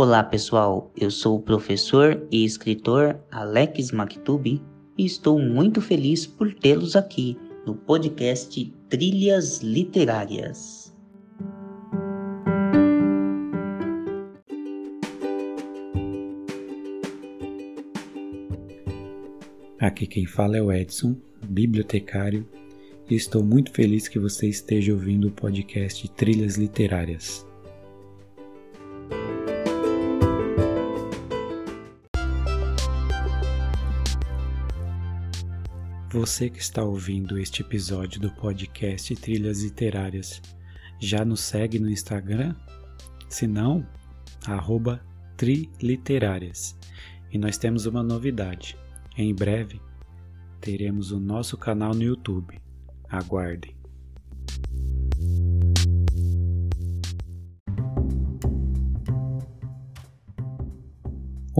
Olá pessoal, eu sou o professor e escritor Alex Maktubi e estou muito feliz por tê-los aqui no podcast Trilhas Literárias. Aqui quem fala é o Edson, bibliotecário, e estou muito feliz que você esteja ouvindo o podcast Trilhas Literárias. Você que está ouvindo este episódio do podcast Trilhas Literárias já nos segue no Instagram? Se não, arroba Triliterárias. E nós temos uma novidade. Em breve teremos o nosso canal no YouTube. Aguardem.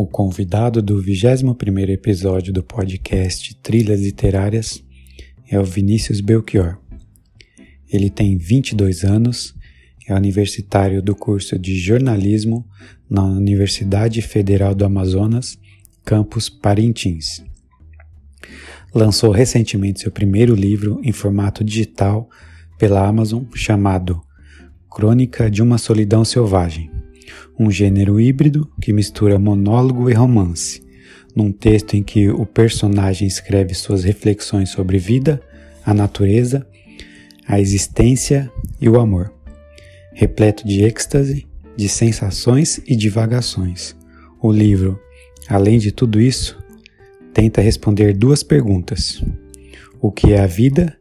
O convidado do 21º episódio do podcast Trilhas Literárias é o Vinícius Belchior. Ele tem 22 anos, é universitário do curso de jornalismo na Universidade Federal do Amazonas, campus Parintins. Lançou recentemente seu primeiro livro em formato digital pela Amazon chamado Crônica de uma Solidão Selvagem um gênero híbrido que mistura monólogo e romance, num texto em que o personagem escreve suas reflexões sobre vida, a natureza, a existência e o amor, repleto de êxtase, de sensações e divagações. O livro, além de tudo isso, tenta responder duas perguntas: o que é a vida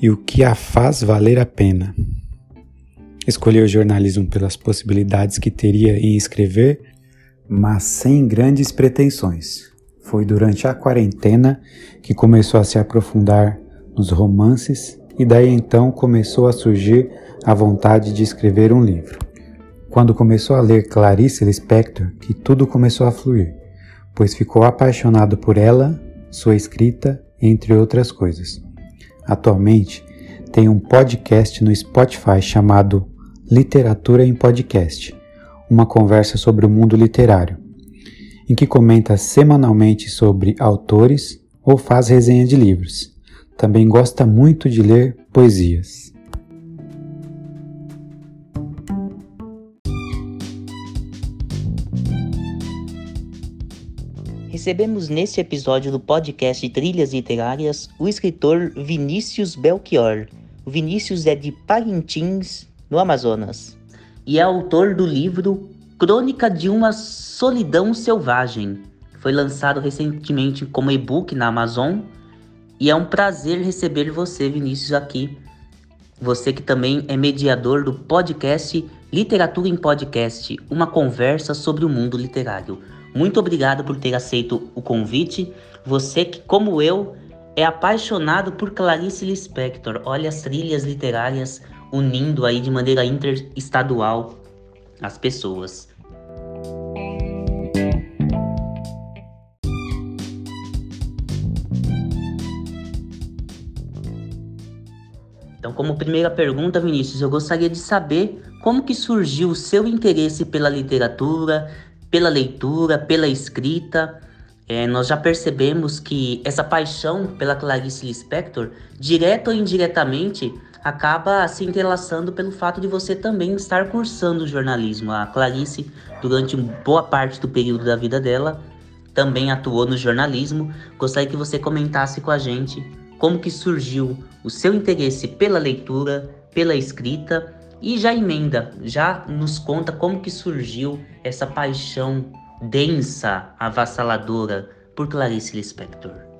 e o que a faz valer a pena. Escolheu jornalismo pelas possibilidades que teria em escrever, mas sem grandes pretensões. Foi durante a quarentena que começou a se aprofundar nos romances e daí então começou a surgir a vontade de escrever um livro. Quando começou a ler Clarice Lispector, que tudo começou a fluir, pois ficou apaixonado por ela, sua escrita, entre outras coisas. Atualmente, tem um podcast no Spotify chamado Literatura em Podcast, uma conversa sobre o mundo literário, em que comenta semanalmente sobre autores ou faz resenha de livros. Também gosta muito de ler poesias. Recebemos neste episódio do podcast Trilhas Literárias o escritor Vinícius Belchior. O Vinícius é de Parintins, no Amazonas, e é autor do livro Crônica de uma Solidão Selvagem. Foi lançado recentemente como e-book na Amazon e é um prazer receber você, Vinícius, aqui. Você que também é mediador do podcast Literatura em Podcast, uma conversa sobre o mundo literário. Muito obrigado por ter aceito o convite. Você que, como eu, é apaixonado por Clarice Lispector. Olha as trilhas literárias unindo aí de maneira interestadual as pessoas. Então, como primeira pergunta, Vinícius, eu gostaria de saber como que surgiu o seu interesse pela literatura, pela leitura, pela escrita. É, nós já percebemos que essa paixão pela Clarice Lispector, direto ou indiretamente, acaba se entrelaçando pelo fato de você também estar cursando jornalismo. A Clarice, durante boa parte do período da vida dela, também atuou no jornalismo. Gostaria que você comentasse com a gente como que surgiu o seu interesse pela leitura, pela escrita e já emenda, já nos conta como que surgiu essa paixão densa, avassaladora por Clarice Lispector.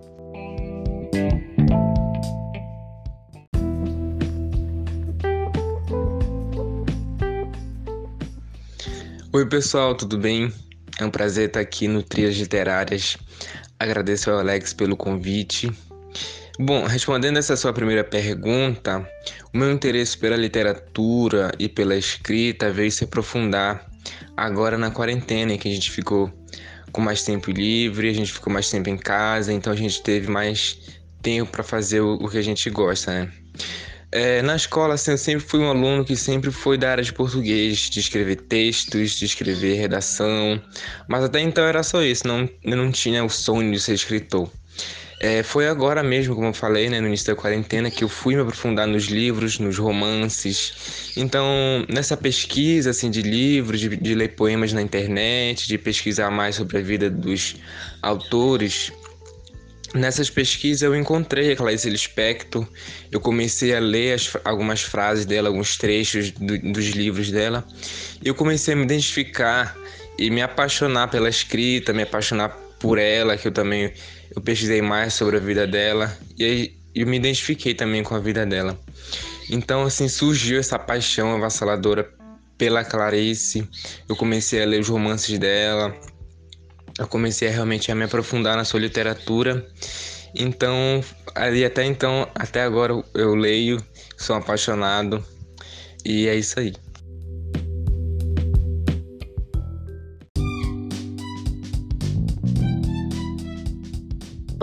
Oi, pessoal, tudo bem? É um prazer estar aqui no Trias Literárias. Agradeço ao Alex pelo convite. Bom, respondendo essa sua primeira pergunta, o meu interesse pela literatura e pela escrita veio se aprofundar agora na quarentena, em que a gente ficou com mais tempo livre, a gente ficou mais tempo em casa, então a gente teve mais tempo para fazer o, que a gente gosta, né? É, na escola, assim, eu sempre fui um aluno que sempre foi da área de português, de escrever textos, de escrever redação, mas até então era só isso, não, eu não tinha o sonho de ser escritor. É, foi agora mesmo, como eu falei, né, no início da quarentena, que eu fui me aprofundar nos livros, nos romances. Então, nessa pesquisa assim, de livros, de, de ler poemas na internet, de pesquisar mais sobre a vida dos autores, Nessas pesquisas eu encontrei a Clarice Lispector, eu comecei a ler as, algumas frases dela, alguns trechos do, dos livros dela, e eu comecei a me identificar e me apaixonar pela escrita, me apaixonar por ela, que eu também eu pesquisei mais sobre a vida dela e aí eu me identifiquei também com a vida dela. Então assim surgiu essa paixão avassaladora pela Clarice. Eu comecei a ler os romances dela, eu comecei a realmente a me aprofundar na sua literatura. Então, ali até então, até agora eu leio, sou apaixonado e é isso aí.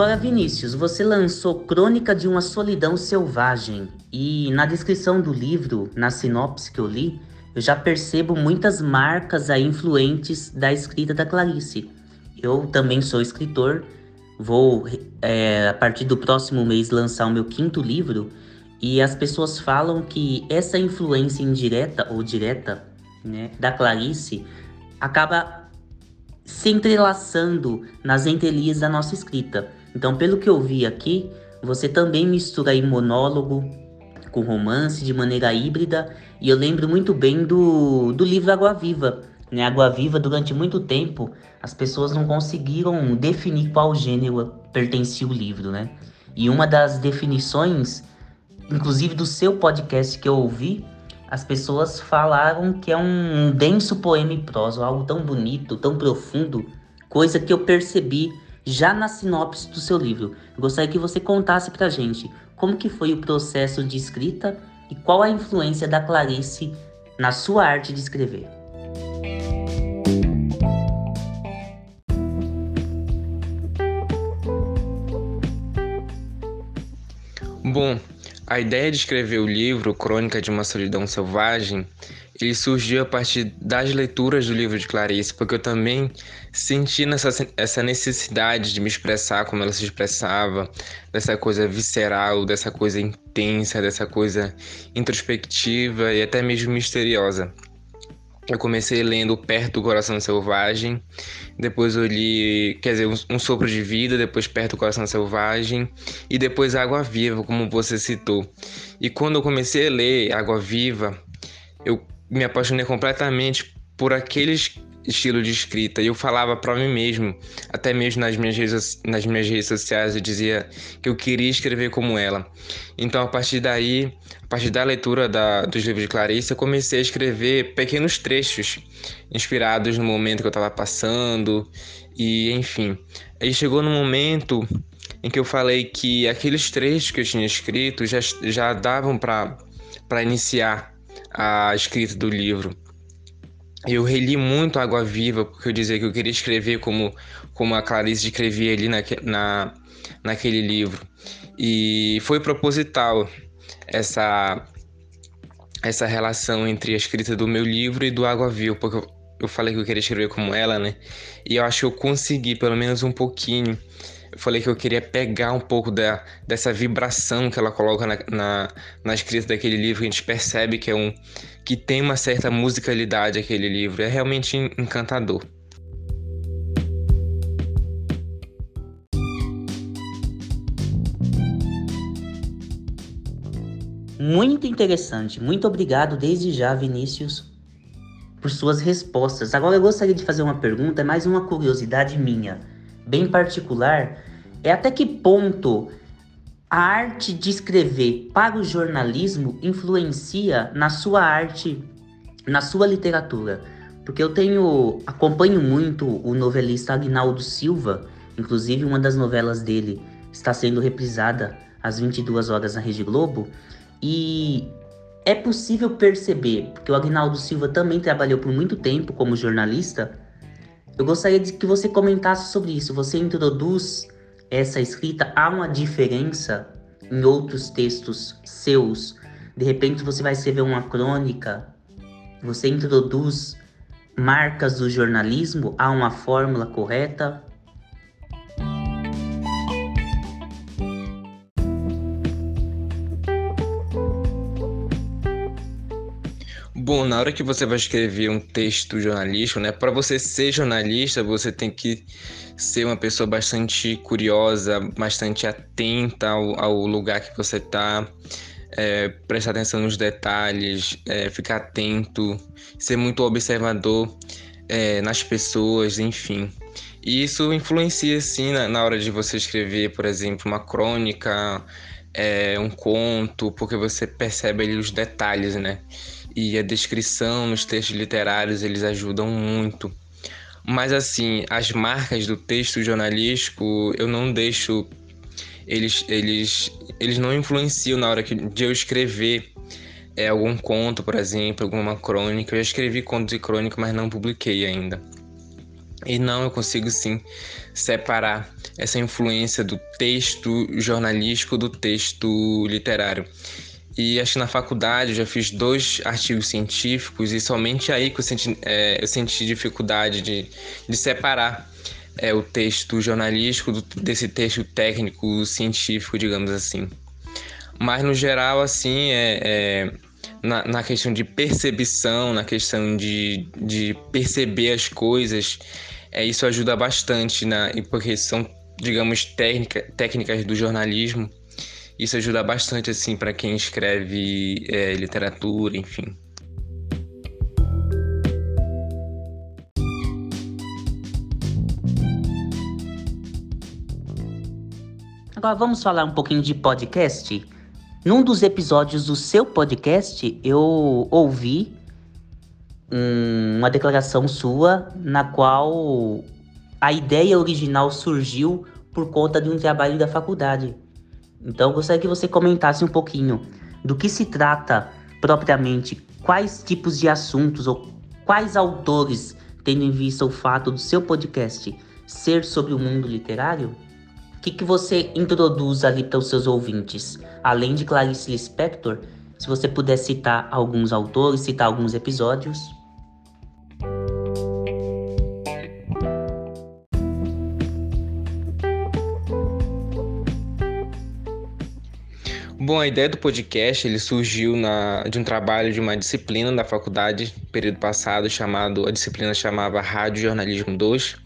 Agora, Vinícius, você lançou Crônica de uma Solidão Selvagem e na descrição do livro, na sinopse que eu li, eu já percebo muitas marcas aí influentes da escrita da Clarice. Eu também sou escritor, vou é, a partir do próximo mês lançar o meu quinto livro e as pessoas falam que essa influência indireta ou direta né, da Clarice acaba se entrelaçando nas entrelinhas da nossa escrita. Então, pelo que eu vi aqui, você também mistura aí monólogo com romance de maneira híbrida. E eu lembro muito bem do, do livro Água Viva, né, Água Viva, durante muito tempo, as pessoas não conseguiram definir qual gênero pertencia o livro, né? E uma das definições, inclusive do seu podcast que eu ouvi, as pessoas falaram que é um denso poema em prosa, algo tão bonito, tão profundo, coisa que eu percebi já na sinopse do seu livro. Eu gostaria que você contasse pra gente como que foi o processo de escrita e qual a influência da Clarice na sua arte de escrever. Bom, a ideia de escrever o livro Crônica de uma Solidão Selvagem, ele surgiu a partir das leituras do livro de Clarice, porque eu também senti nessa, essa necessidade de me expressar como ela se expressava, dessa coisa visceral, dessa coisa intensa, dessa coisa introspectiva e até mesmo misteriosa. Eu comecei lendo Perto do Coração Selvagem, depois eu li, quer dizer, um, Sopro de Vida, depois Perto do Coração Selvagem e depois Água Viva, como você citou. E quando eu comecei a ler Água Viva, eu me apaixonei completamente por aqueles estilo de escrita. E eu falava para mim mesmo, até mesmo nas minhas, redes, nas minhas redes sociais, eu dizia que eu queria escrever como ela. Então, a partir daí, a partir da leitura da, dos livros de Clarice, eu comecei a escrever pequenos trechos inspirados no momento que eu estava passando. E, enfim, aí chegou no momento em que eu falei que aqueles trechos que eu tinha escrito já, já davam para iniciar a escrita do livro. Eu reli muito Água Viva, porque eu dizia que eu queria escrever como, como a Clarice escrevia ali na, na, naquele livro. E foi proposital essa, essa relação entre a escrita do meu livro e do Água Viva, porque eu, eu falei que eu queria escrever como ela, né? E eu acho que eu consegui, pelo menos um pouquinho. Eu falei que eu queria pegar um pouco da, dessa vibração que ela coloca na, na, na escrita daquele livro, que a gente percebe que é um que tem uma certa musicalidade aquele livro. É realmente encantador. Muito interessante. Muito obrigado desde já, Vinícius, por suas respostas. Agora eu gostaria de fazer uma pergunta, é mais uma curiosidade minha, bem particular. É até que ponto a arte de escrever para o jornalismo influencia na sua arte, na sua literatura? Porque eu tenho acompanho muito o novelista Agnaldo Silva, inclusive uma das novelas dele está sendo reprisada às 22 horas na Rede Globo, e é possível perceber, porque o Agnaldo Silva também trabalhou por muito tempo como jornalista. Eu gostaria de que você comentasse sobre isso. Você introduz essa escrita, há uma diferença em outros textos seus De repente você vai escrever uma crônica, você introduz marcas do jornalismo, há uma fórmula correta. Bom, na hora que você vai escrever um texto jornalístico, né, para você ser jornalista, você tem que ser uma pessoa bastante curiosa, bastante atenta ao, ao lugar que você está, é, prestar atenção nos detalhes, é, ficar atento, ser muito observador é, nas pessoas, enfim. E isso influencia, sim, na, na, hora de você escrever, por exemplo, uma crônica, é, um conto, porque você percebe ali os detalhes, né? E a descrição nos textos literários, eles ajudam muito. Mas, assim, as marcas do texto jornalístico, eu não deixo eles, eles, eles não influenciam na hora que, de eu escrever é, algum conto, por exemplo, alguma crônica. Eu já escrevi contos e crônica, mas não publiquei ainda. E não, eu consigo sim separar essa influência do texto jornalístico do texto literário. E acho que na faculdade eu já fiz dois artigos científicos e somente aí que eu senti, é, eu senti dificuldade de, de separar é, o texto jornalístico do, desse texto técnico científico, digamos assim. Mas no geral, assim, é, é na, na, questão de percepção, na questão de, de perceber as coisas, é, isso ajuda bastante, na, porque são, digamos, técnica, técnicas do jornalismo. Isso ajuda bastante, assim, para quem escreve é, literatura, enfim. Agora vamos falar um pouquinho de podcast. Num dos episódios do seu podcast, eu ouvi um, uma declaração sua na qual a ideia original surgiu por conta de um trabalho da faculdade. Então, eu gostaria que você comentasse um pouquinho do que se trata propriamente, quais tipos de assuntos ou quais autores, tendo em vista o fato do seu podcast ser sobre o mundo literário. O que, que você introduz ali para os seus ouvintes? Além de Clarice Lispector, se você puder citar alguns autores, citar alguns episódios. Bom, a ideia do podcast ele surgiu na, de um trabalho de uma disciplina da faculdade, período passado, chamado a disciplina chamava Rádio Jornalismo 2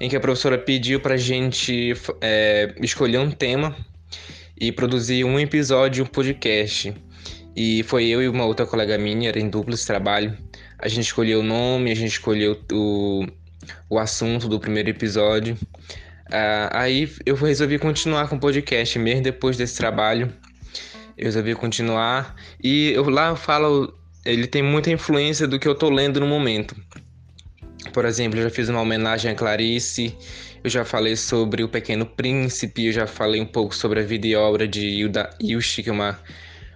em que a professora pediu para a gente é, escolher um tema e produzir um episódio, um podcast. E foi eu e uma outra colega minha, era em duplo esse trabalho. A gente escolheu o nome, a gente escolheu o, o assunto do primeiro episódio. Uh, aí eu resolvi continuar com o podcast, mesmo depois desse trabalho. Eu resolvi continuar. E eu, lá eu falo, ele tem muita influência do que eu tô lendo no momento. Por exemplo, eu já fiz uma homenagem a Clarice, eu já falei sobre O Pequeno Príncipe, eu já falei um pouco sobre a vida e obra de Hilda Ilst, que é uma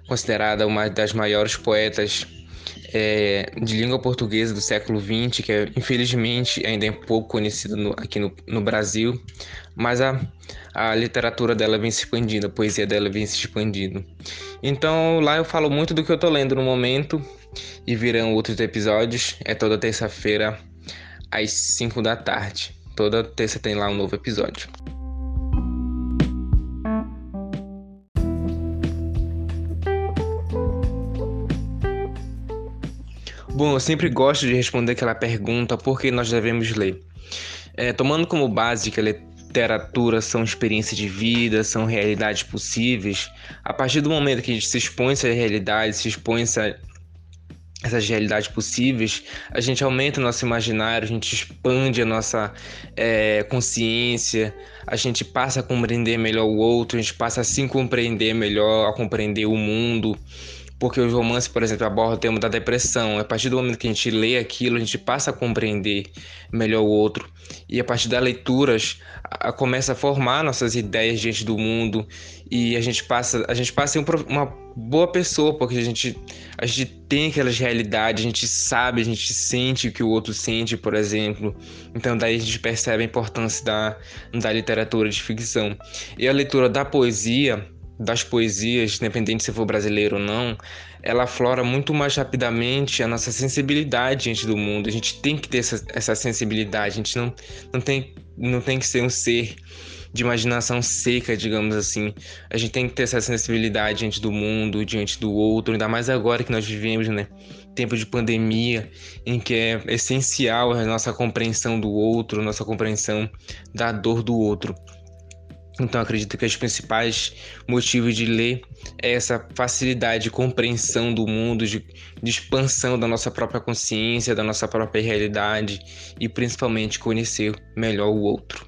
considerada uma das maiores poetas é, de língua portuguesa do século XX, que é, infelizmente ainda é pouco conhecida aqui no, no Brasil, mas a, a literatura dela vem se expandindo, a poesia dela vem se expandindo. Então lá eu falo muito do que eu estou lendo no momento e virão outros episódios. É toda terça-feira às 5 da tarde. Toda terça tem lá um novo episódio. Bom, eu sempre gosto de responder aquela pergunta: por que nós devemos ler? É, tomando como base que a literatura são experiências de vida, são realidades possíveis, a partir do momento que a gente se expõe a essa realidade, se expõe a essa essas realidades possíveis, a gente aumenta o nosso imaginário, a gente expande a nossa é, consciência, a gente passa a compreender melhor o outro, a gente passa a se compreender melhor, a compreender o mundo, porque os romances, por exemplo, abordam o tema da depressão. A partir do momento que a gente lê aquilo, a gente passa a compreender melhor o outro. E a partir das leituras, a, a começa a formar nossas ideias diante do mundo e a gente passa, a gente passa um, uma boa pessoa, porque a gente, a gente tem aquelas realidades, a gente sabe, a gente sente o que o outro sente, por exemplo. Então daí a gente percebe a importância da, da literatura de ficção. E a leitura da poesia das poesias, independente se for brasileiro ou não, ela aflora muito mais rapidamente a nossa sensibilidade diante do mundo. A gente tem que ter essa, essa sensibilidade, a gente não, não, tem, não tem que ser um ser de imaginação seca, digamos assim. A gente tem que ter essa sensibilidade diante do mundo, diante do outro, ainda mais agora que nós vivemos, né? Tempo de pandemia, em que é essencial a nossa compreensão do outro, nossa compreensão da dor do outro. Então acredito que os principais motivos de ler é essa facilidade de compreensão do mundo, de, de, expansão da nossa própria consciência, da nossa própria realidade e principalmente conhecer melhor o outro.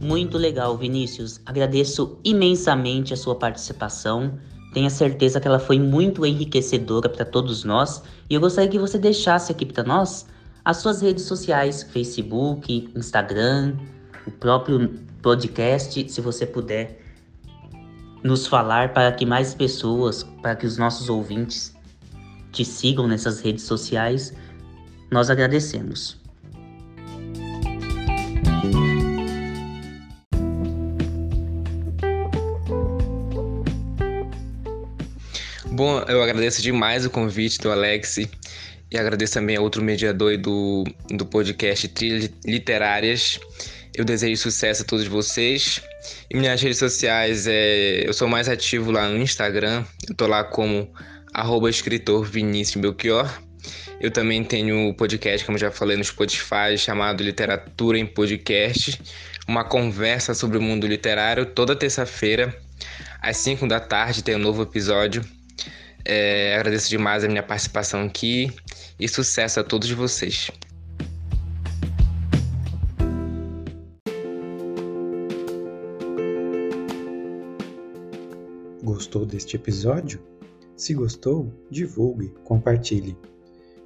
Muito legal, Vinícius. Agradeço imensamente a sua participação. Tenho certeza que ela foi muito enriquecedora para todos nós. E eu gostaria que você deixasse aqui para nós as suas redes sociais, Facebook, Instagram, o próprio podcast, se você puder nos falar para que mais pessoas, para que os nossos ouvintes te sigam nessas redes sociais, nós agradecemos. Bom, eu agradeço demais o convite do Alex e agradeço também a outro mediador do, do podcast Trilhas Literárias. Eu desejo sucesso a todos vocês. E minhas redes sociais, é, eu sou mais ativo lá no Instagram. Eu tô lá como arroba escritor Vinícius Belchior. Eu também tenho um podcast, como já falei no Spotify, chamado Literatura em Podcast. Uma conversa sobre o mundo literário toda terça-feira, às 5 da tarde, tem um novo episódio. É, agradeço demais a minha participação aqui e sucesso a todos vocês. Gostou deste episódio? Se gostou, divulgue, compartilhe.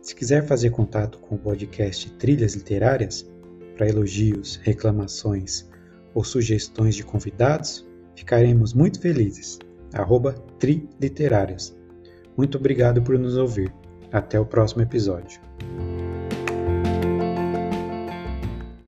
Se quiser fazer contato com o podcast Trilhas Literárias, para elogios, reclamações ou sugestões de convidados, ficaremos muito felizes. Arroba Tri Literárias. Muito obrigado por nos ouvir. Até o próximo episódio.